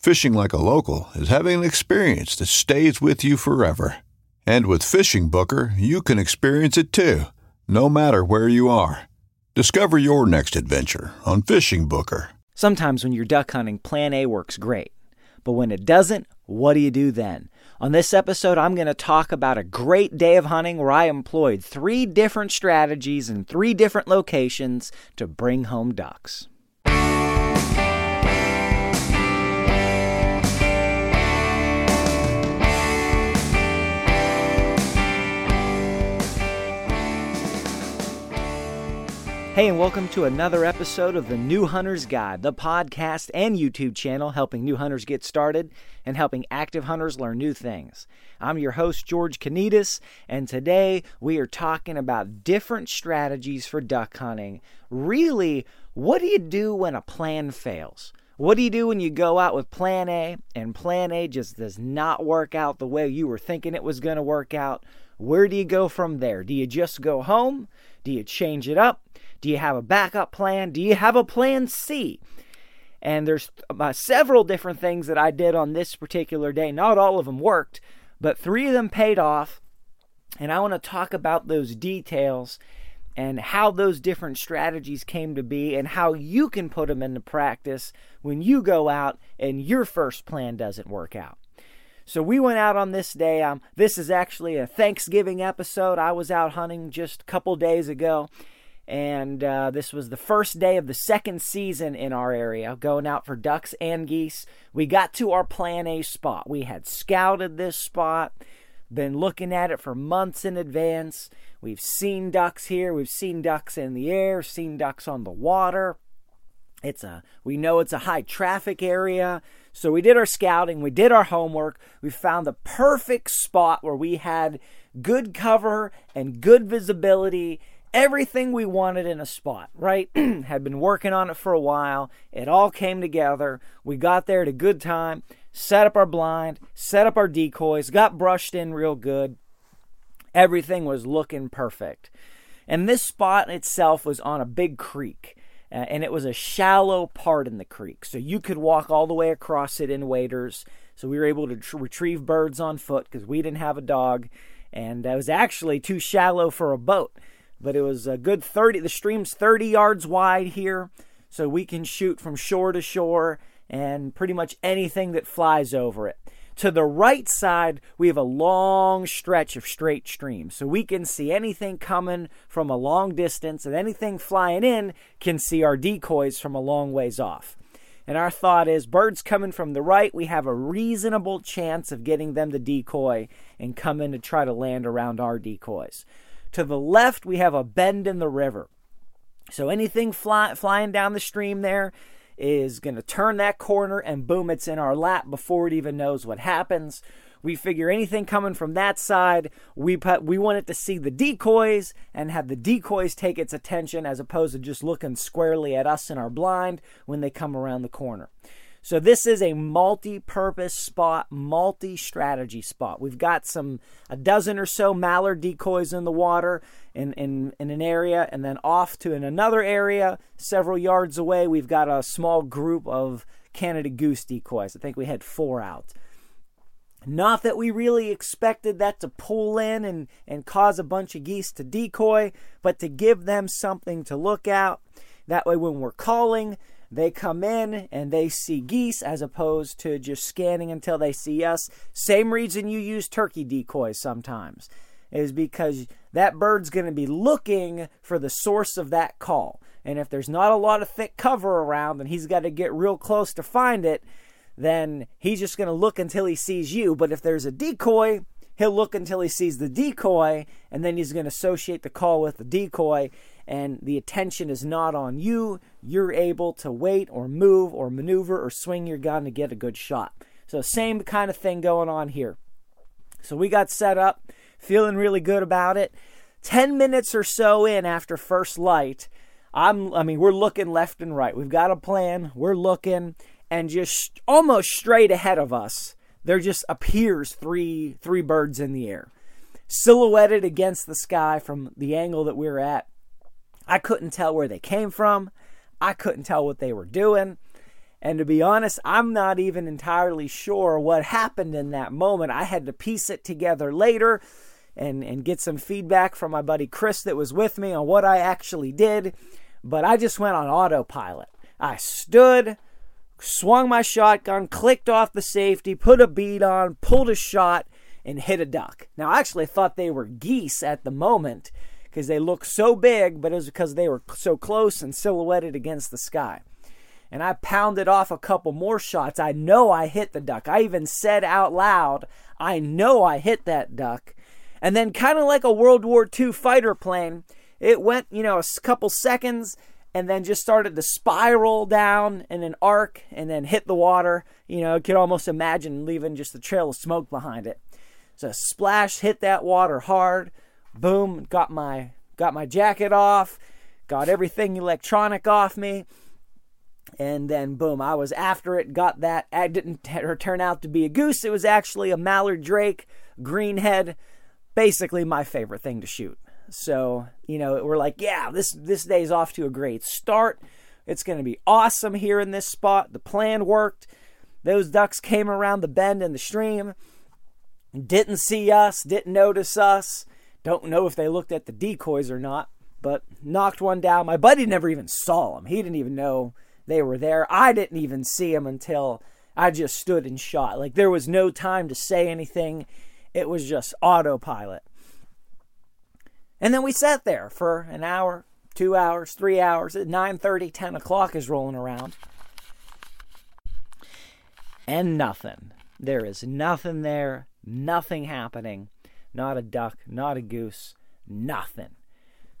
Fishing like a local is having an experience that stays with you forever. And with FishingBooker, you can experience it too, no matter where you are. Discover your next adventure on FishingBooker. Sometimes when you're duck hunting, plan A works great. But when it doesn't, what do you do then? On this episode, I'm going to talk about a great day of hunting where I employed three different strategies in three different locations to bring home ducks. Hey, and welcome to another episode of the New Hunter's Guide, the podcast and YouTube channel helping new hunters get started and helping active hunters learn new things. I'm your host, George Kanitas, and today we are talking about different strategies for duck hunting. Really, what do you do when a plan fails? What do you do when you go out with plan A and plan A just does not work out the way you were thinking it was going to work out? Where do you go from there? Do you just go home? Do you change it up? Do you have a backup plan? Do you have a plan C? And there's uh, several different things that I did on this particular day. Not all of them worked, but three of them paid off. And I want to talk about those details and how those different strategies came to be and how you can put them into practice when you go out and your first plan doesn't work out. So we went out on this day. Um, this is actually a Thanksgiving episode. I was out hunting just a couple days ago, and uh, this was the first day of the second season in our area, going out for ducks and geese. We got to our Plan A spot. We had scouted this spot, been looking at it for months in advance. We've seen ducks here, we've seen ducks in the air, seen ducks on the water. It's a we know it's a high traffic area. So we did our scouting, we did our homework, we found the perfect spot where we had good cover and good visibility everything we wanted in a spot, right? Had been working on it for a while. It all came together. We got there at a good time, set up our blind, set up our decoys, got brushed in real good. Everything was looking perfect. And this spot itself was on a big creek. Uh, and it was a shallow part in the creek. So you could walk all the way across it in waders. So we were able to tr- retrieve birds on foot because we didn't have a dog. And it was actually too shallow for a boat but it was a good 30 the stream's 30 yards wide here so we can shoot from shore to shore and pretty much anything that flies over it. To the right side we have a long stretch of straight stream so we can see anything coming from a long distance and anything flying in can see our decoys from a long ways off. And our thought is birds coming from the right we have a reasonable chance of getting them to decoy and come in to try to land around our decoys to the left, we have a bend in the river. So anything fly, flying down the stream there is going to turn that corner and boom, it's in our lap before it even knows what happens. We figure anything coming from that side, we put, we want it to see the decoys and have the decoys take its attention as opposed to just looking squarely at us in our blind when they come around the corner. So this is a multi-purpose spot, multi-strategy spot. We've got some a dozen or so mallard decoys in the water in, in, in an area, and then off to in another area, several yards away, we've got a small group of Canada goose decoys. I think we had four out. Not that we really expected that to pull in and, and cause a bunch of geese to decoy, but to give them something to look at. That way, when we're calling, they come in and they see geese as opposed to just scanning until they see us. Same reason you use turkey decoys sometimes is because that bird's going to be looking for the source of that call. And if there's not a lot of thick cover around and he's got to get real close to find it, then he's just going to look until he sees you. But if there's a decoy, he'll look until he sees the decoy, and then he's going to associate the call with the decoy, and the attention is not on you. You're able to wait or move or maneuver or swing your gun to get a good shot. So, same kind of thing going on here. So, we got set up, feeling really good about it. 10 minutes or so in after first light, I'm I mean, we're looking left and right. We've got a plan. We're looking and just almost straight ahead of us, there just appears three three birds in the air, silhouetted against the sky from the angle that we are at. I couldn't tell where they came from. I couldn't tell what they were doing. And to be honest, I'm not even entirely sure what happened in that moment. I had to piece it together later and, and get some feedback from my buddy Chris that was with me on what I actually did. But I just went on autopilot. I stood, swung my shotgun, clicked off the safety, put a bead on, pulled a shot, and hit a duck. Now, I actually thought they were geese at the moment because they looked so big, but it was because they were so close and silhouetted against the sky. And I pounded off a couple more shots. I know I hit the duck. I even said out loud, I know I hit that duck. And then, kind of like a World War II fighter plane, it went, you know, a couple seconds and then just started to spiral down in an arc and then hit the water. You know, you could almost imagine leaving just a trail of smoke behind it. So splash hit that water hard. Boom, got my got my jacket off, got everything electronic off me. And then boom, I was after it, got that. It didn't turn out to be a goose. It was actually a mallard drake, greenhead, basically my favorite thing to shoot. So, you know, we're like, yeah, this this day's off to a great start. It's going to be awesome here in this spot. The plan worked. Those ducks came around the bend in the stream, didn't see us, didn't notice us. Don't know if they looked at the decoys or not, but knocked one down. My buddy never even saw them. He didn't even know they were there. I didn't even see them until I just stood and shot. Like there was no time to say anything. It was just autopilot. And then we sat there for an hour, two hours, three hours. At 9.30, 10 o'clock is rolling around. And nothing. There is nothing there, nothing happening. Not a duck, not a goose, nothing.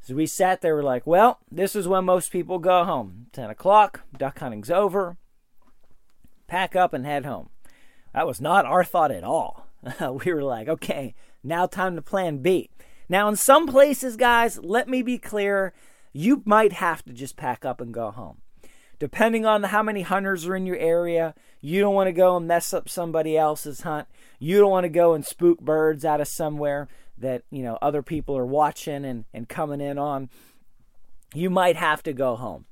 So we sat there, we're like, well, this is when most people go home. 10 o'clock, duck hunting's over. Pack up and head home. That was not our thought at all. we were like, okay, now time to plan B. Now, in some places, guys, let me be clear, you might have to just pack up and go home. Depending on how many hunters are in your area, you don't want to go and mess up somebody else's hunt. You don't want to go and spook birds out of somewhere that, you know, other people are watching and, and coming in on. You might have to go home.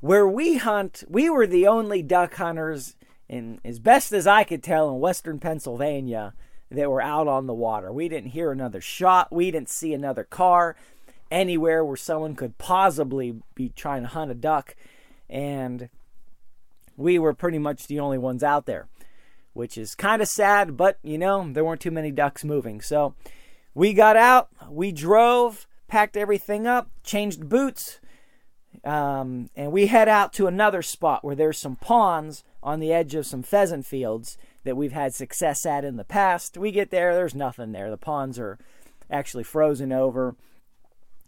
Where we hunt, we were the only duck hunters in as best as I could tell in western Pennsylvania that were out on the water. We didn't hear another shot. We didn't see another car anywhere where someone could possibly be trying to hunt a duck. And we were pretty much the only ones out there, which is kind of sad, but you know, there weren't too many ducks moving. So we got out, we drove, packed everything up, changed boots, um, and we head out to another spot where there's some ponds on the edge of some pheasant fields that we've had success at in the past. We get there, there's nothing there. The ponds are actually frozen over,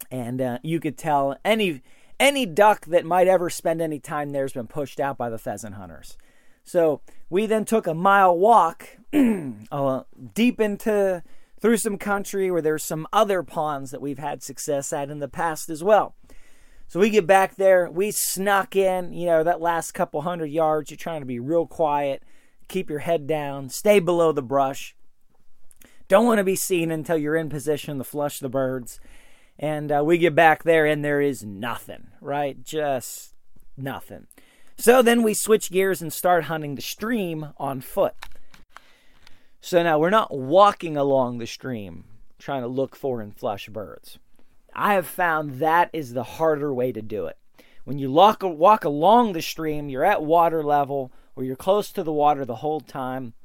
and uh, you could tell any any duck that might ever spend any time there has been pushed out by the pheasant hunters. So we then took a mile walk uh, deep into through some country where there's some other ponds that we've had success at in the past as well. So we get back there, we snuck in, you know, that last couple hundred yards. You're trying to be real quiet, keep your head down, stay below the brush. Don't want to be seen until you're in position to flush the birds. And uh, we get back there, and there is nothing, right? Just nothing. So then we switch gears and start hunting the stream on foot. So now we're not walking along the stream trying to look for and flush birds. I have found that is the harder way to do it. When you walk, walk along the stream, you're at water level or you're close to the water the whole time,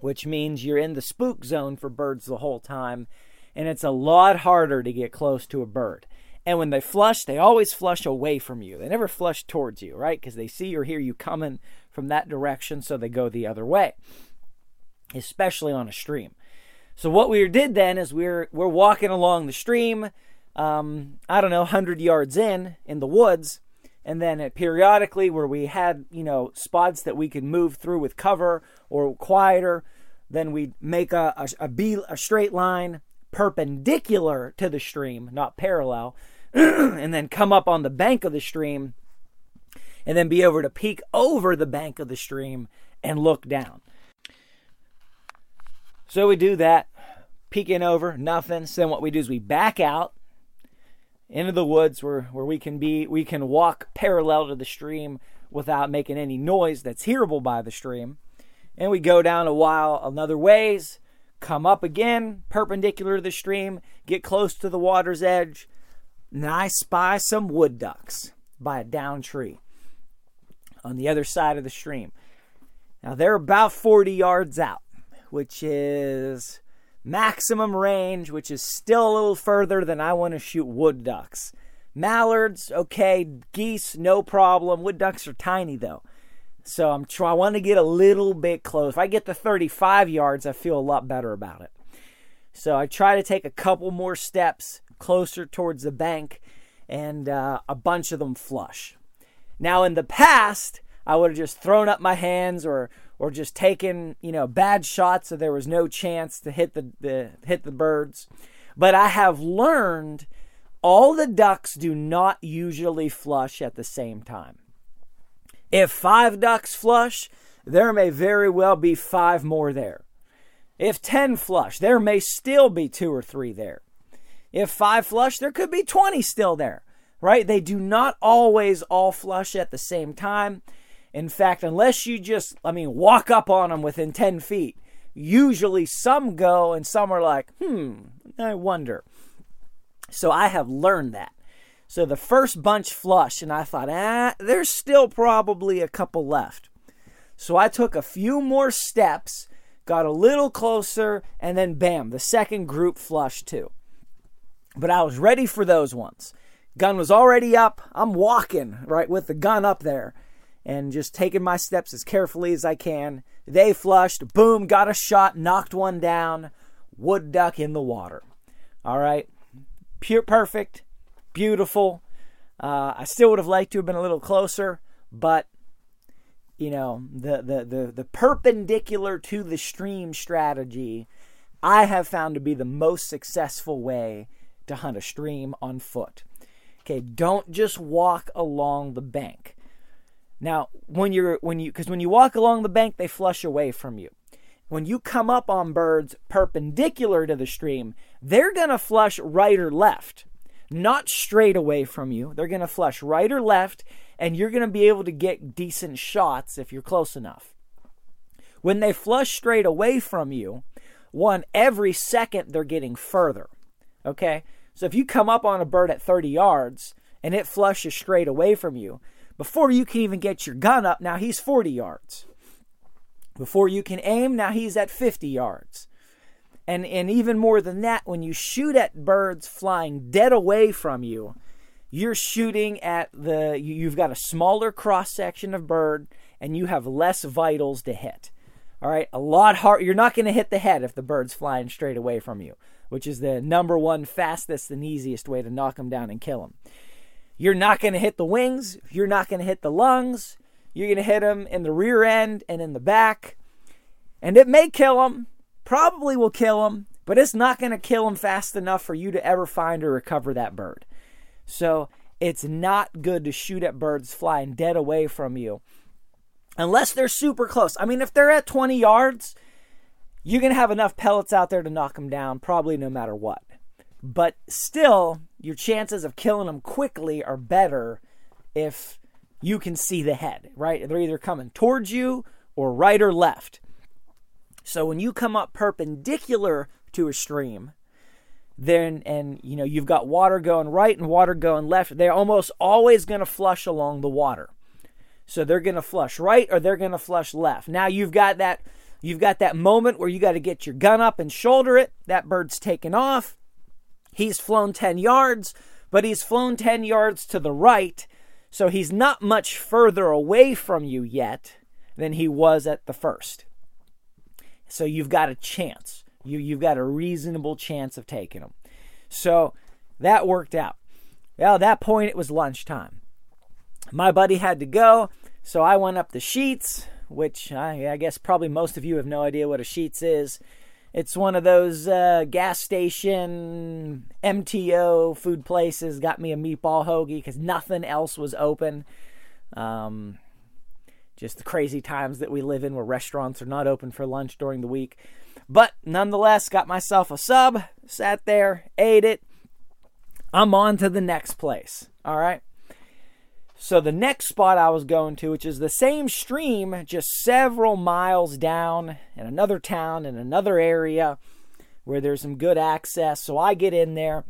which means you're in the spook zone for birds the whole time, and it's a lot harder to get close to a bird. And when they flush, they always flush away from you. They never flush towards you, right? Because they see or hear you coming from that direction, so they go the other way, especially on a stream. So what we did then is we're we're walking along the stream um, I don't know, 100 yards in, in the woods. And then periodically, where we had, you know, spots that we could move through with cover or quieter, then we'd make a straight line perpendicular to the stream, not parallel, and then come up on the bank of the stream and then be able to peek over the bank of the stream and look down. So we do that, peeking over, nothing. So then what we do is we back out into the woods where, where we can be we can walk parallel to the stream without making any noise that's hearable by the stream and we go down a while another ways come up again perpendicular to the stream get close to the water's edge and i spy some wood ducks by a down tree on the other side of the stream now they're about 40 yards out which is maximum range, which is still a little further than I want to shoot wood ducks. Mallards, okay. Geese, no problem. Wood ducks are tiny though. So I'm try I want to get a little bit close. If I get to 35 yards, I feel a lot better about it. So I try to take a couple more steps closer towards the bank, and uh, a bunch of them flush. Now in the past, I would have just thrown up my hands or or just taken, you know, bad shots so there was no chance to hit the, the hit the birds. But I have learned all the ducks do not usually flush at the same time. If five ducks flush, there may very well be five more there. If 10 flush, there may still be two or three there. If five flush, there could be 20 still there, right? They do not always all flush at the same time. In fact, unless you just, I mean, walk up on them within 10 feet, usually some go and some are like, hmm, I wonder. So I have learned that. So the first bunch flush, and I thought, ah, there's still probably a couple left. So I took a few more steps, got a little closer, and then bam, the second group flushed too. But I was ready for those ones. Gun was already up. I'm walking, right, with the gun up there and just taking my steps as carefully as I can. They flushed, boom, got a shot, knocked one down, wood duck in the water. All right, pure perfect, beautiful. Uh, I still would have liked to have been a little closer, but you know the, the the the perpendicular to the stream strategy I have found to be the most successful way to hunt a stream on foot. Okay, don't just walk along the bank. Now, when you're when you because when you walk along the bank, they flush away from you. When you come up on birds perpendicular to the stream, they're going to flush right or left, not straight away from you. They're going to flush right or left, and you're going to be able to get decent shots if you're close enough. When they flush straight away from you, one, every second they're getting further. Okay? So if you come up on a bird at 30 yards and it flushes straight away from you, before you can even get your gun up, now he's 40 yards. Before you can aim, now he's at 50 yards. And, and even more than that, when you shoot at birds flying dead away from you, you're shooting at the, you've got a smaller cross section of bird and you have less vitals to hit. All right, a lot hard. You're not going to hit the head if the bird's flying straight away from you, which is the number one fastest and easiest way to knock them down and kill them. You're not going to hit the wings. You're not going to hit the lungs. You're going to hit them in the rear end and in the back. And it may kill them, probably will kill them, but it's not going to kill them fast enough for you to ever find or recover that bird. So it's not good to shoot at birds flying dead away from you unless they're super close. I mean, if they're at 20 yards, you're going to have enough pellets out there to knock them down, probably no matter what. But still, your chances of killing them quickly are better if you can see the head, right? They're either coming towards you or right or left. So when you come up perpendicular to a stream, then and you know you've got water going right and water going left, they're almost always going to flush along the water. So they're going to flush right or they're going to flush left. Now you've got that you've got that moment where you got to get your gun up and shoulder it. That bird's taken off. He's flown 10 yards, but he's flown 10 yards to the right, so he's not much further away from you yet than he was at the first. So you've got a chance. You you've got a reasonable chance of taking him. So that worked out. Well, at that point it was lunchtime. My buddy had to go, so I went up the Sheetz, which I, I guess probably most of you have no idea what a Sheetz is. It's one of those uh, gas station MTO food places. Got me a meatball hoagie because nothing else was open. Um, just the crazy times that we live in where restaurants are not open for lunch during the week. But nonetheless, got myself a sub, sat there, ate it. I'm on to the next place. All right. So the next spot I was going to, which is the same stream, just several miles down in another town in another area where there's some good access. So I get in there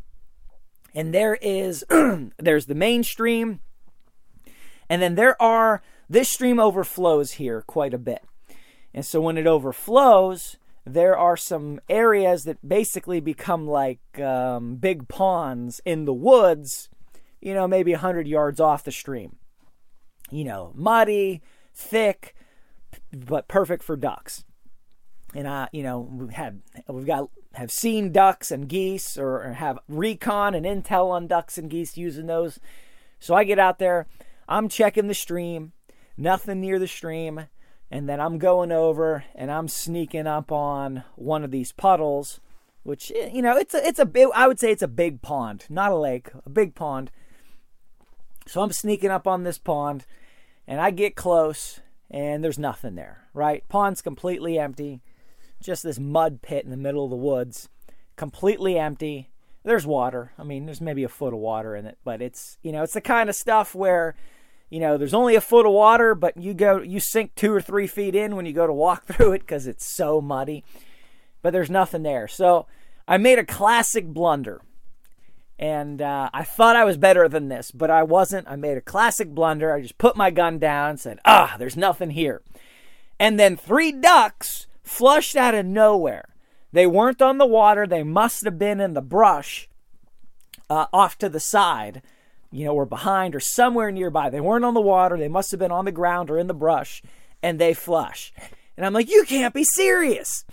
and there is there's the main stream and then there are this stream overflows here quite a bit. And so when it overflows, there are some areas that basically become like um, big ponds in the woods you know, maybe 100 yards off the stream. You know, muddy, thick, but perfect for ducks. And I, you know, we've had we've got have seen ducks and geese or, or have recon and intel on ducks and geese using those. So I get out there, I'm checking the stream, nothing near the stream, and then I'm going over and I'm sneaking up on one of these puddles, which eh, you know, it's a it's a big I would say it's a big pond, not a lake, a big pond so I'm sneaking up on this pond and I get close and there's nothing there, right? Pond's completely empty. Just this mud pit in the middle of the woods, completely empty. There's water. I mean, there's maybe a foot of water in it, but it's, you know, it's the kind of stuff where, you know, there's only a foot of water, but you go, you sink two or three feet in when you go to walk through it because it's so muddy. But there's nothing there. So I made a classic blunder. And uh, I thought I was better than this, but I wasn't. I made a classic blunder. I just put my gun down, and said, ah, there's nothing here. And then three ducks flushed out of nowhere. They weren't on the water, they must have been in the brush uh, off to the side, you know, or behind or somewhere nearby. They weren't on the water, they must have been on the ground or in the brush, and they flush. And I'm like, you can't be serious.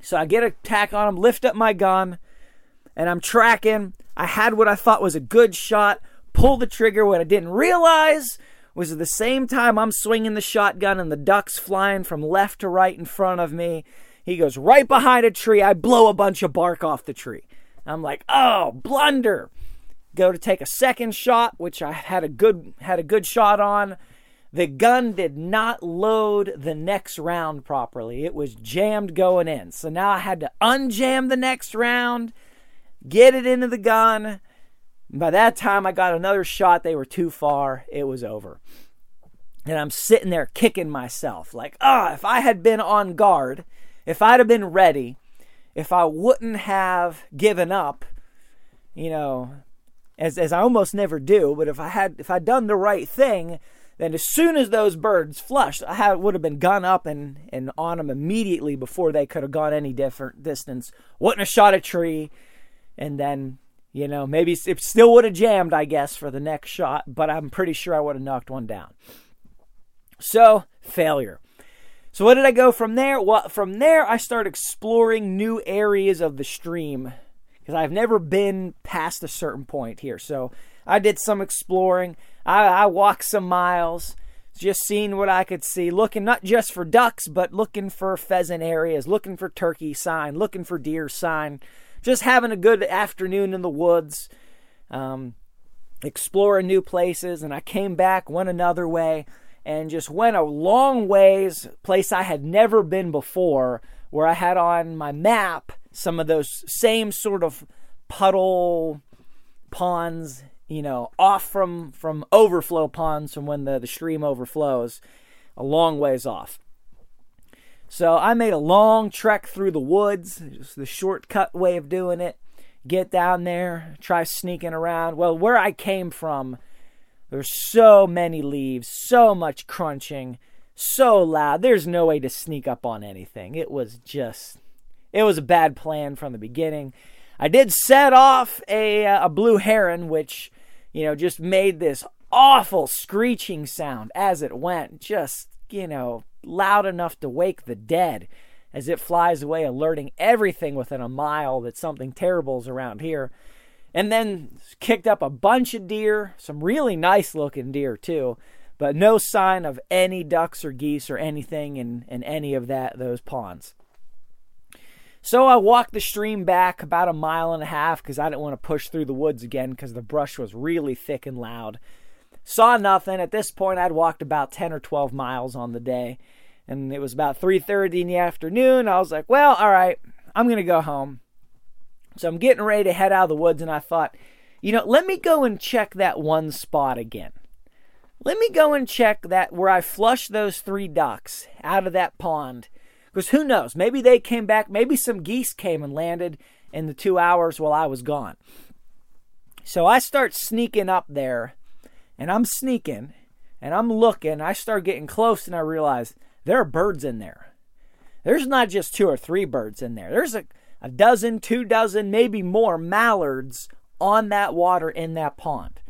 So I get a tack on them, lift up my gun and I'm tracking. I had what I thought was a good shot, pull the trigger. What I didn't realize was at the same time I'm swinging the shotgun and the duck's flying from left to right in front of me. He goes right behind a tree. I blow a bunch of bark off the tree. I'm like, oh, blunder. Go to take a second shot, which I had a good had a good shot on. The gun did not load the next round properly. It was jammed going in. So now I had to unjam the next round get it into the gun. By that time, I got another shot. They were too far. It was over. And I'm sitting there kicking myself like, ah, oh, if I had been on guard, if I'd have been ready, if I wouldn't have given up, you know, as, as I almost never do, but if I had if I'd done the right thing, then as soon as those birds flushed, I had, would have been gun up and, and on them immediately before they could have gone any different distance. Wouldn't have shot a tree, and then you know maybe it still would have jammed i guess for the next shot but i'm pretty sure i would have knocked one down. So failure. So what did i go from there? Well from there i started exploring new areas of the stream because i've never been past a certain point here. So i did some exploring. I, I walked some miles just seeing what I could see, looking not just for ducks, but looking for pheasant areas, looking for turkey sign, looking for deer sign, just having a good afternoon in the woods. Um, exploring new places. And I came back, went another way, and just went a long ways, place I had never been before, where I had on my map some of those same sort of puddle ponds, you know, off from from overflow ponds from when the, the stream overflows, a long ways off. So I made a long trek through the woods, just the shortcut way of doing it. Get down there, try sneaking around. Well, where I came from, there's so many leaves, so much crunching, so loud. There's no way to sneak up on anything. It was just, it was a bad plan from the beginning. I did set off a, uh, a blue heron, which, you know, just made this awful screeching sound as it went. Just, you know, loud enough to wake the dead as it flies away, alerting everything within a mile that something terrible is around here. And then kicked up a bunch of deer, some really nice looking deer too, but no sign of any ducks or geese or anything in, in any of that those ponds. So I walked the stream back about a mile and a half because I didn't want to push through the woods again because the brush was really thick and loud. Saw nothing. At this point, I'd walked about 10 or 12 miles on the day, and it was about 3:30 in the afternoon. I was like, "Well, all right, I'm going to go home." So I'm getting ready to head out of the woods, and I thought, you know, let me go and check that one spot again. Let me go and check that where I flushed those three ducks out of that pond because who knows? Maybe they came back. Maybe some geese came and landed in the two hours while I was gone. So I start sneaking up there, and I'm sneaking, and I'm looking. I start getting close, and I realize there are birds in there. There's not just two or three birds in there. There's a, a dozen, two dozen, maybe more mallards on that water in that pond.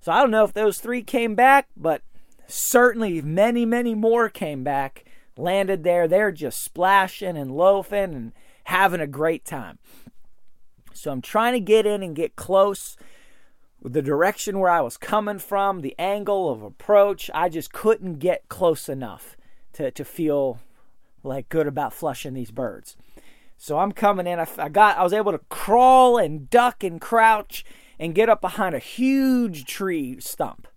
So I don't know if those three came back, but certainly many, many more came back landed there. They're just splashing and loafing and having a great time. So I'm trying to get in and get close with the direction where I was coming from, the angle of approach. I just couldn't get close enough to, to feel like good about flushing these birds. So I'm coming in. I, I got I was able to crawl and duck and crouch and get up behind a huge tree stump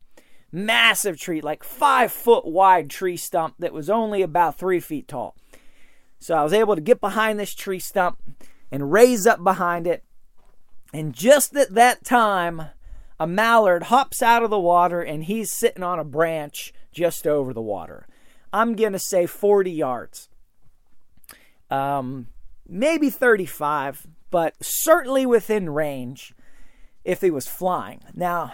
massive tree, like five foot wide tree stump that was only about three feet tall. So I was able to get behind this tree stump and raise up behind it. And just at that time, a mallard hops out of the water and he's sitting on a branch just over the water. I'm going to say 40 yards. Um, maybe 35, but certainly within range if he was flying. Now,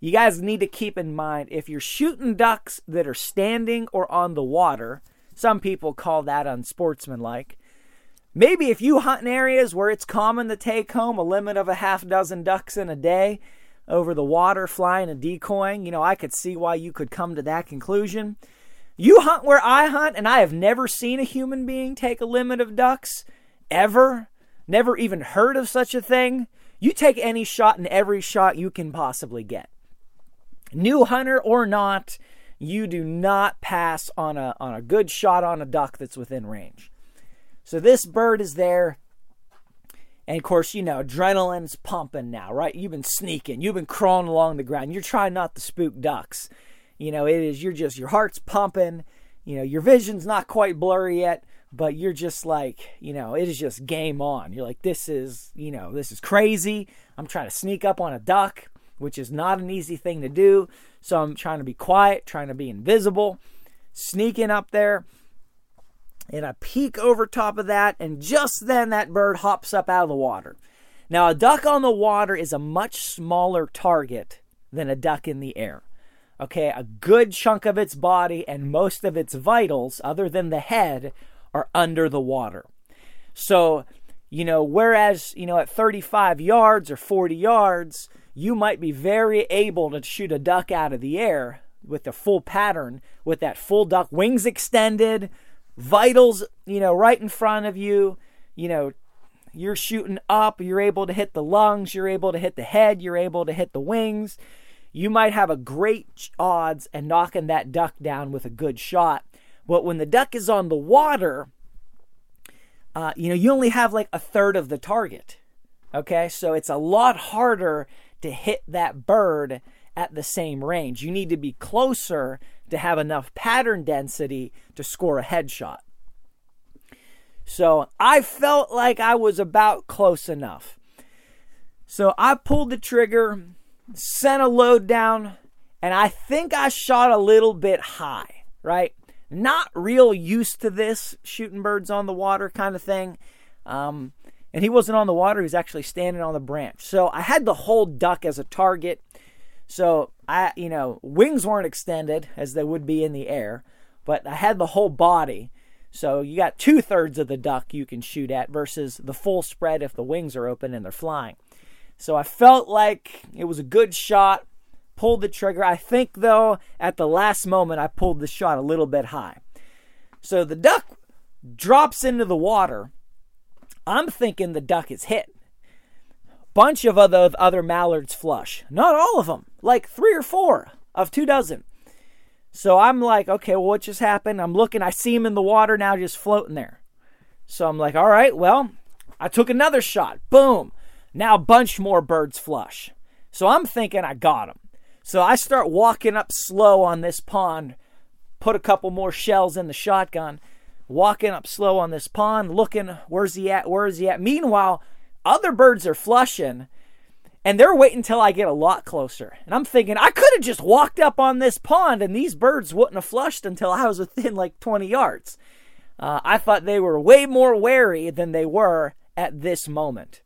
you guys need to keep in mind if you're shooting ducks that are standing or on the water, some people call that unsportsmanlike. Maybe if you hunt in areas where it's common to take home a limit of a half dozen ducks in a day over the water, flying and decoying, you know, I could see why you could come to that conclusion. You hunt where I hunt, and I have never seen a human being take a limit of ducks, ever. Never even heard of such a thing. You take any shot and every shot you can possibly get new hunter or not, you do not pass on a on a good shot on a duck that's within range. So this bird is there. And of course, you know, adrenaline's pumping now, right? You've been sneaking, you've been crawling along the ground. You're trying not to spook ducks. You know, it is you're just your heart's pumping, you know, your vision's not quite blurry yet, but you're just like, you know, it is just game on. You're like, this is, you know, this is crazy. I'm trying to sneak up on a duck which is not an easy thing to do. So I'm trying to be quiet, trying to be invisible, sneaking up there. And I peek over top of that, and just then that bird hops up out of the water. Now, a duck on the water is a much smaller target than a duck in the air. Okay, a good chunk of its body and most of its vitals, other than the head, are under the water. So, you know, whereas, you know, at 35 yards or 40 yards, you might be very able to shoot a duck out of the air with the full pattern, with that full duck wings extended, vitals, you know, right in front of you, you know, you're shooting up, you're able to hit the lungs, you're able to hit the head, you're able to hit the wings. You might have a great odds and knocking that duck down with a good shot. But when the duck is on the water, uh, you know, you only have like a third of the target. Okay, so it's a lot harder to hit that bird at the same range. You need to be closer to have enough pattern density to score a headshot. So I felt like I was about close enough. So I pulled the trigger, sent a load down, and I think I shot a little bit high, right? Not real used to this shooting birds on the water kind of thing. Um, and he wasn't on the water, he was actually standing on the branch. So I had the whole duck as a target. So I, you know, wings weren't extended as they would be in the air, but I had the whole body. So you got two thirds of the duck you can shoot at versus the full spread if the wings are open and they're flying. So I felt like it was a good shot, pulled the trigger. I think, though, at the last moment, I pulled the shot a little bit high. So the duck drops into the water. I'm thinking the duck is hit. Bunch of other, other mallards flush. Not all of them, like three or four of two dozen. So I'm like, okay, well, what just happened? I'm looking, I see him in the water now, just floating there. So I'm like, all right, well, I took another shot. Boom. Now a bunch more birds flush. So I'm thinking I got him. So I start walking up slow on this pond, put a couple more shells in the shotgun, walking up slow on this pond, looking, where's he at? Where is he at? Meanwhile, other birds are flushing and they're waiting until I get a lot closer. And I'm thinking, I could have just walked up on this pond and these birds wouldn't have flushed until I was within like 20 yards. Uh, I thought they were way more wary than they were at this moment.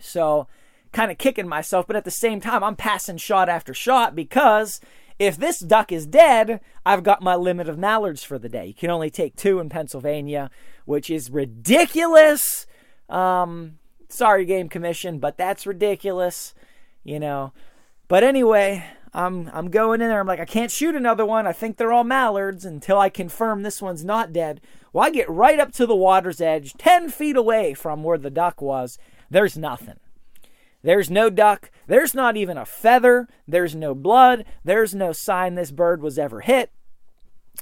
So, kind of kicking myself, but at the same time, I'm passing shot after shot because if this duck is dead, I've got my limit of mallards for the day. You can only take two in Pennsylvania, which is ridiculous. Um, sorry, Game Commission, but that's ridiculous, you know. But anyway, I'm I'm going in there. I'm like, I can't shoot another one. I think they're all mallards until I confirm this one's not dead. Well, I get right up to the water's edge, ten feet away from where the duck was. There's nothing. There's no duck. There's not even a feather. There's no blood. There's no sign this bird was ever hit.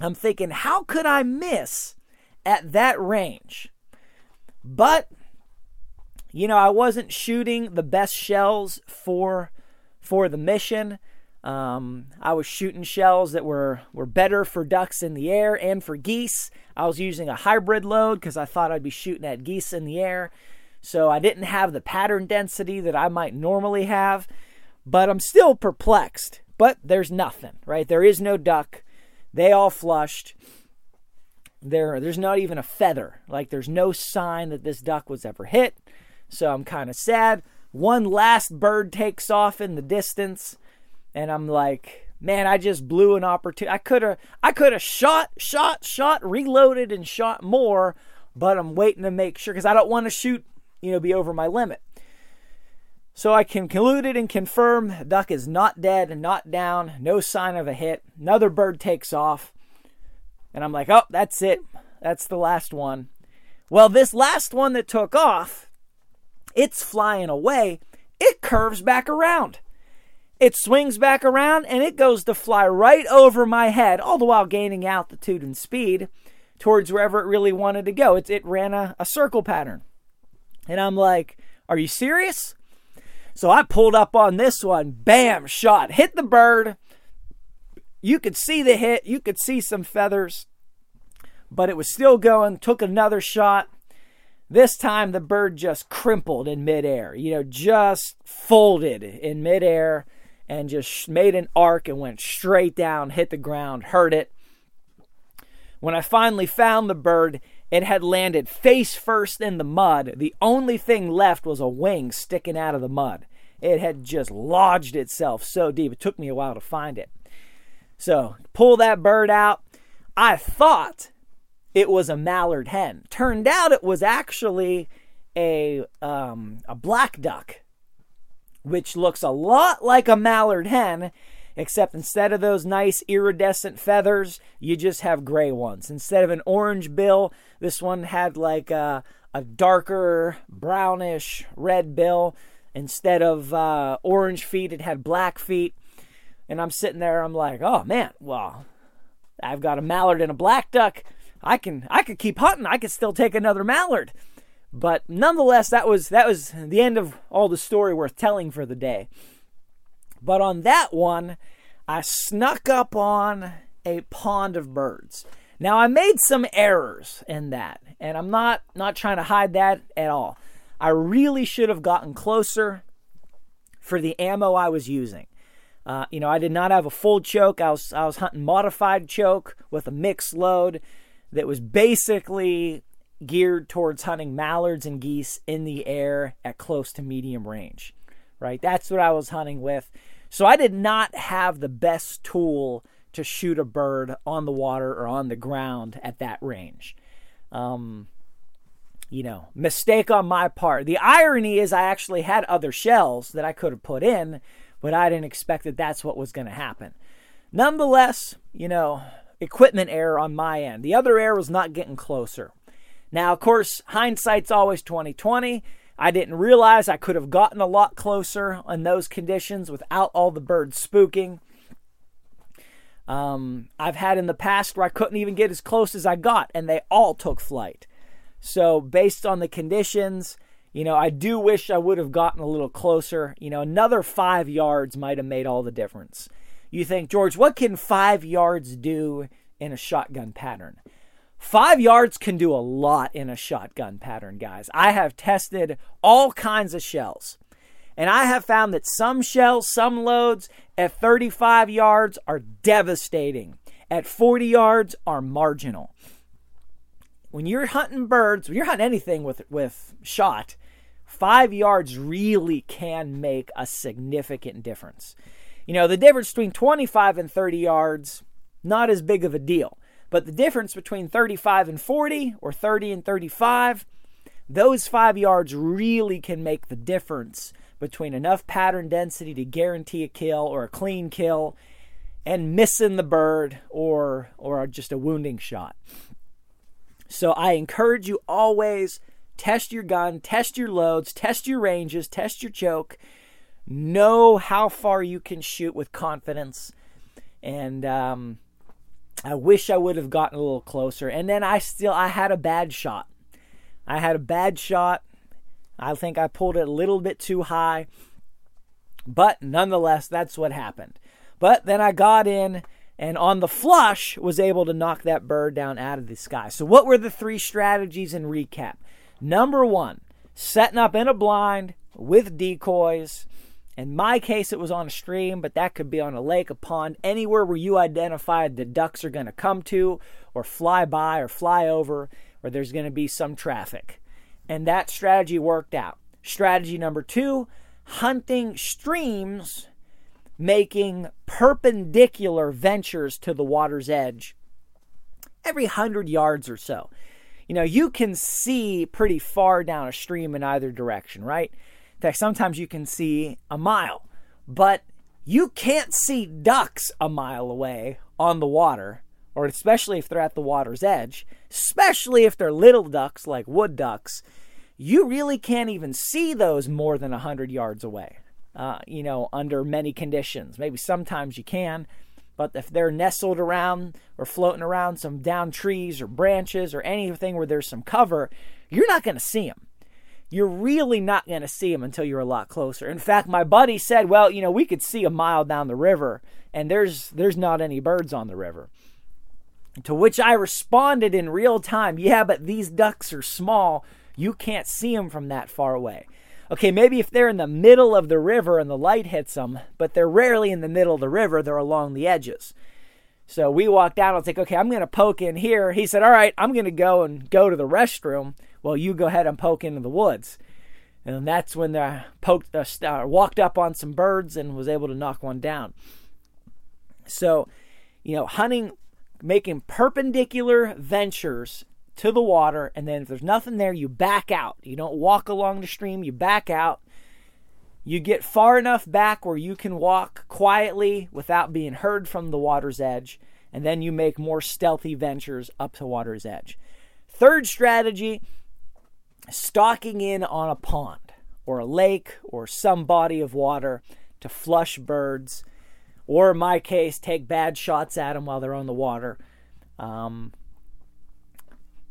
I'm thinking, how could I miss at that range? But you know, I wasn't shooting the best shells for for the mission. Um, I was shooting shells that were were better for ducks in the air and for geese. I was using a hybrid load because I thought I'd be shooting at geese in the air. So I didn't have the pattern density that I might normally have, but I'm still perplexed. But there's nothing, right? There is no duck. They all flushed. There, there's not even a feather. Like there's no sign that this duck was ever hit. So I'm kind of sad. One last bird takes off in the distance, and I'm like, man, I just blew an opportunity. I could have, I could have shot, shot, shot, reloaded, and shot more, but I'm waiting to make sure because I don't want to shoot, you know, be over my limit. So I can conclude it and confirm duck is not dead not down, no sign of a hit. Another bird takes off, and I'm like, oh, that's it. That's the last one. Well, this last one that took off it's flying away, it curves back around. It swings back around and it goes to fly right over my head, all the while gaining altitude and speed towards wherever it really wanted to go. It, it ran a, a circle pattern. And I'm like, Are you serious? So I pulled up on this one, bam, shot, hit the bird. You could see the hit, you could see some feathers, but it was still going. Took another shot, this time the bird just crimpled in midair, you know, just folded in midair and just made an arc and went straight down, hit the ground, hurt it. When I finally found the bird, it had landed face first in the mud. The only thing left was a wing sticking out of the mud. It had just lodged itself so deep. It took me a while to find it. So, pull that bird out. I thought it was a mallard hen. Turned out it was actually a um, a black duck, which looks a lot like a mallard hen, except instead of those nice iridescent feathers, you just have gray ones. Instead of an orange bill, this one had like a, a darker brownish red bill. Instead of uh, orange feet, it had black feet. And I'm sitting there, I'm like, oh man, well, I've got a mallard and a black duck I can I could keep hunting. I could still take another mallard. But nonetheless, that was that was the end of all the story worth telling for the day. But on that one, I snuck up on a pond of birds. Now I made some errors in that, and I'm not not trying to hide that at all. I really should have gotten closer for the ammo I was using. Uh, you know, I did not have a full choke. I was I was hunting modified choke with a mixed load that was basically geared towards hunting mallards and geese in the air at close to medium range. Right? That's what I was hunting with. So I did not have the best tool to shoot a bird on the water or on the ground at that range. Um, you know, mistake on my part. The irony is, I actually had other shells that I could have put in, but I didn't expect that that's what was going to happen. Nonetheless, you know, equipment error on my end. The other error was not getting closer. Now, of course, hindsight's always 2020. I didn't realize I could have gotten a lot closer in those conditions without all the birds spooking. Um, I've had in the past where I couldn't even get as close as I got, and they all took flight. So, based on the conditions, you know, I do wish I would have gotten a little closer. You know, another five yards might have made all the difference. You think, George, what can five yards do in a shotgun pattern? Five yards can do a lot in a shotgun pattern, guys. I have tested all kinds of shells. And I have found that some shells, some loads at 35 yards are devastating, at 40 yards are marginal. When you're hunting birds, when you're hunting anything with, with shot, five yards really can make a significant difference. You know, the difference between 25 and 30 yards, not as big of a deal. But the difference between 35 and 40 or 30 and 35, those five yards really can make the difference between enough pattern density to guarantee a kill or a clean kill and missing the bird or or just a wounding shot. So I encourage you always test your gun, test your loads, test your ranges, test your choke. Know how far you can shoot with confidence. And um, I wish I would have gotten a little closer. And then I still I had a bad shot. I had a bad shot I think I pulled it a little bit too high. But nonetheless, that's what happened. But then I got in and on the flush was able to knock that bird down out of the sky. So, what were the three strategies in recap? Number one, setting up in a blind with decoys. In my case, it was on a stream, but that could be on a lake, a pond, anywhere where you identified the ducks are going to come to, or fly by, or fly over, or there's going to be some traffic. And that strategy worked out. Strategy number two hunting streams, making perpendicular ventures to the water's edge every hundred yards or so. You know, you can see pretty far down a stream in either direction, right? Fact, sometimes you can see a mile, but you can't see ducks a mile away on the water, or especially if they're at the water's edge, especially if they're little ducks like wood ducks you really can't even see those more than 100 yards away, uh, you know, under many conditions. Maybe sometimes you can, but if they're nestled around or floating around some down trees or branches or anything where there's some cover, you're not going to see them. You're really not going to see them until you're a lot closer. In fact, my buddy said, "Well, you know, we could see a mile down the river, and there's there's not any birds on the river." To which I responded in real time, "Yeah, but these ducks are small you can't see them from that far away. Okay, maybe if they're in the middle of the river and the light hits them, but they're rarely in the middle of the river, they're along the edges. So we walked out. I was like, okay, I'm going to poke in here. He said, all right, I'm going to go and go to the restroom. Well, you go ahead and poke into the woods. And that's when I poked, uh, walked up on some birds and was able to knock one down. So, you know, hunting, making perpendicular ventures to the water, and then if there's nothing there, you back out. You don't walk along the stream, you back out. You get far enough back where you can walk quietly without being heard from the water's edge, and then you make more stealthy ventures up to water's edge. Third strategy stalking in on a pond or a lake or some body of water to flush birds, or in my case, take bad shots at them while they're on the water. Um,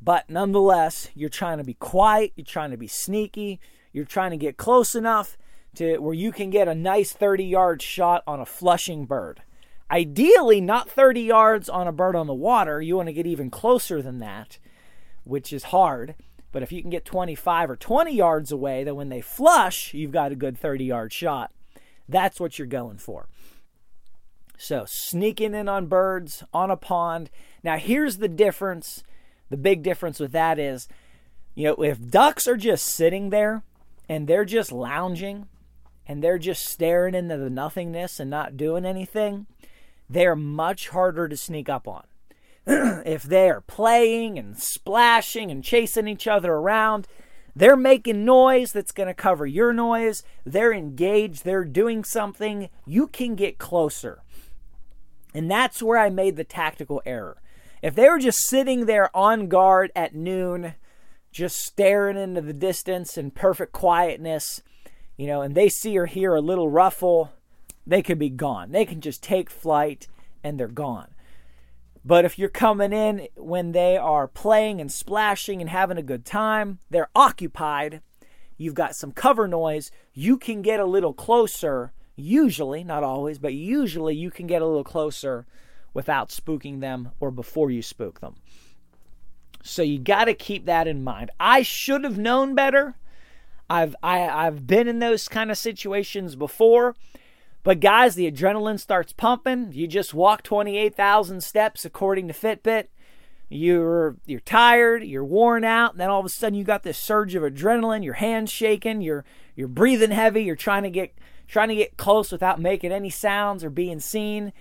But nonetheless, you're trying to be quiet, you're trying to be sneaky, you're trying to get close enough to where you can get a nice 30 yard shot on a flushing bird. Ideally, not 30 yards on a bird on the water. You want to get even closer than that, which is hard. But if you can get 25 or 20 yards away, then when they flush, you've got a good 30 yard shot. That's what you're going for. So, sneaking in on birds on a pond. Now, here's the difference. The big difference with that is, you know, if ducks are just sitting there and they're just lounging and they're just staring into the nothingness and not doing anything, they're much harder to sneak up on. if they're playing and splashing and chasing each other around, they're making noise that's going to cover your noise. They're engaged, they're doing something. You can get closer. And that's where I made the tactical error. If they were just sitting there on guard at noon, just staring into the distance in perfect quietness, you know, and they see or hear a little ruffle, they could be gone. They can just take flight and they're gone. But if you're coming in when they are playing and splashing and having a good time, they're occupied, you've got some cover noise, you can get a little closer. Usually, not always, but usually you can get a little closer without spooking them or before you spook them. So you got to keep that in mind. I should have known better. I've I, I've been in those kind of situations before but guys, the adrenaline starts pumping. You just walk 28,000 steps according to Fitbit. You're you're tired, you're worn out, and then all of a sudden you got this surge of adrenaline, your hands shaking, you're you're breathing heavy, you're trying to get trying to get close without making any sounds or being seen.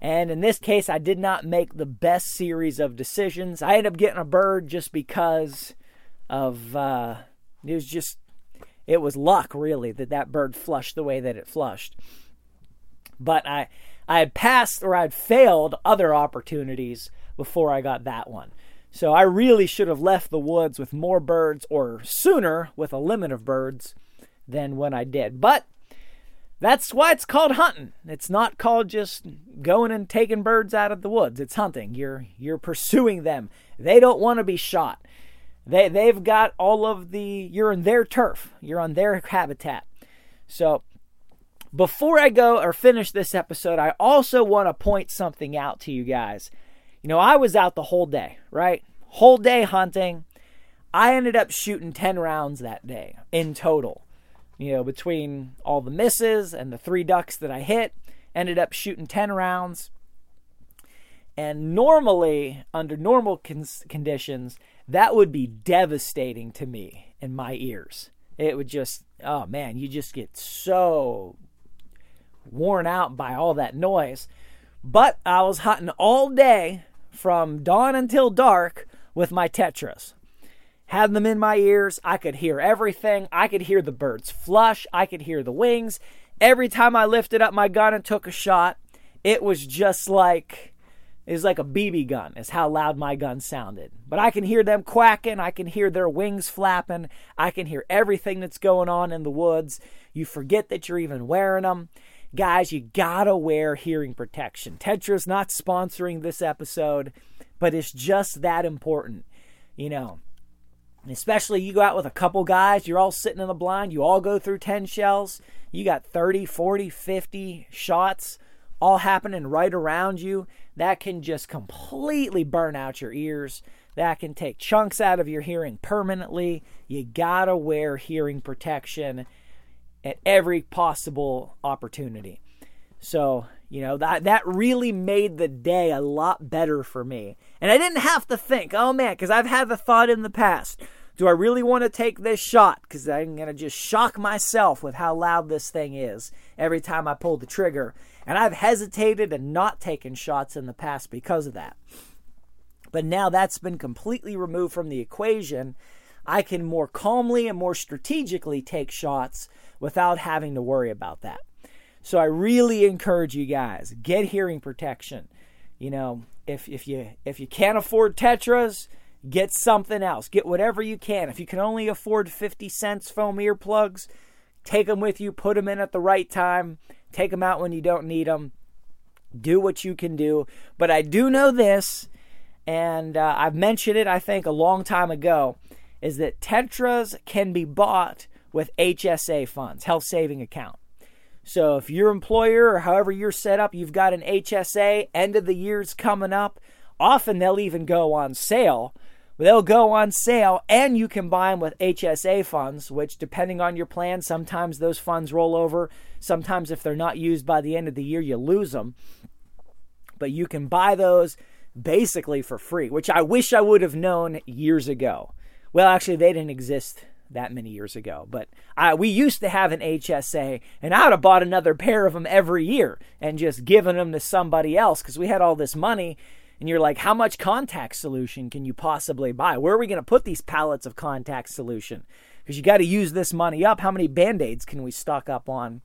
And in this case, I did not make the best series of decisions. I ended up getting a bird just because of uh, it was just it was luck really that that bird flushed the way that it flushed but I I had passed or I'd failed other opportunities before I got that one. So I really should have left the woods with more birds or sooner with a limit of birds than when I did. But that's why it's called hunting. It's not called just going and taking birds out of the woods. It's hunting. You're you're pursuing them. They don't want to be shot. They they've got all of the you're in their turf. You're on their habitat. So before I go or finish this episode, I also want to point something out to you guys. You know, I was out the whole day, right? Whole day hunting. I ended up shooting 10 rounds that day in total. You know, between all the misses and the three ducks that I hit, ended up shooting 10 rounds. And normally, under normal conditions, that would be devastating to me in my ears. It would just, oh man, you just get so worn out by all that noise. But I was hunting all day from dawn until dark with my tetras. Had them in my ears. I could hear everything. I could hear the birds flush. I could hear the wings. Every time I lifted up my gun and took a shot, it was just like it was like a BB gun, is how loud my gun sounded. But I can hear them quacking. I can hear their wings flapping. I can hear everything that's going on in the woods. You forget that you're even wearing them. Guys, you gotta wear hearing protection. Tetra's not sponsoring this episode, but it's just that important. You know, especially you go out with a couple guys, you're all sitting in the blind, you all go through 10 shells, you got 30, 40, 50 shots all happening right around you. That can just completely burn out your ears. That can take chunks out of your hearing permanently. You gotta wear hearing protection at every possible opportunity. So, you know, that that really made the day a lot better for me. And I didn't have to think, oh man, because I've had the thought in the past, do I really want to take this shot? Because I'm going to just shock myself with how loud this thing is every time I pull the trigger. And I've hesitated and not taken shots in the past because of that. But now that's been completely removed from the equation. I can more calmly and more strategically take shots without having to worry about that. So I really encourage you guys get hearing protection. You know, if if you if you can't afford tetras, get something else. Get whatever you can. If you can only afford 50 cents foam earplugs, take them with you, put them in at the right time, take them out when you don't need them. Do what you can do. But I do know this and uh, I've mentioned it, I think, a long time ago, is that Tetras can be bought with HSA funds, health saving account. So if your employer or however you're set up, you've got an HSA, end of the year's coming up, often they'll even go on sale. They'll go on sale and you can buy them with HSA funds, which depending on your plan, sometimes those funds roll over. Sometimes if they're not used by the end of the year, you lose them. But you can buy those basically for free, which I wish I would have known years ago. Well, actually, they didn't exist that many years ago, but I, we used to have an HSA, and I would have bought another pair of them every year and just given them to somebody else because we had all this money. And you're like, how much contact solution can you possibly buy? Where are we going to put these pallets of contact solution? Because you got to use this money up. How many band aids can we stock up on?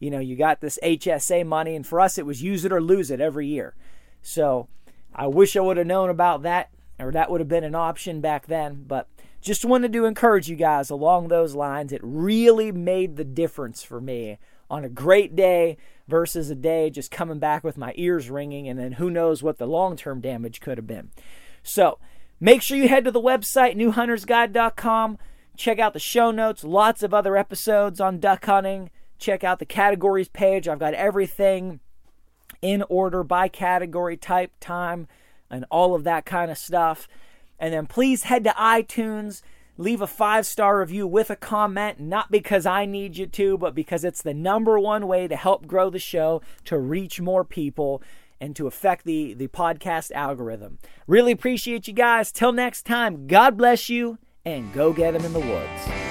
You know, you got this HSA money, and for us, it was use it or lose it every year. So I wish I would have known about that, or that would have been an option back then. But just wanted to encourage you guys along those lines. It really made the difference for me on a great day versus a day just coming back with my ears ringing, and then who knows what the long term damage could have been. So make sure you head to the website, newhuntersguide.com. Check out the show notes, lots of other episodes on duck hunting. Check out the categories page. I've got everything in order by category, type, time, and all of that kind of stuff. And then please head to iTunes, leave a five star review with a comment, not because I need you to, but because it's the number one way to help grow the show, to reach more people, and to affect the, the podcast algorithm. Really appreciate you guys. Till next time, God bless you, and go get them in the woods.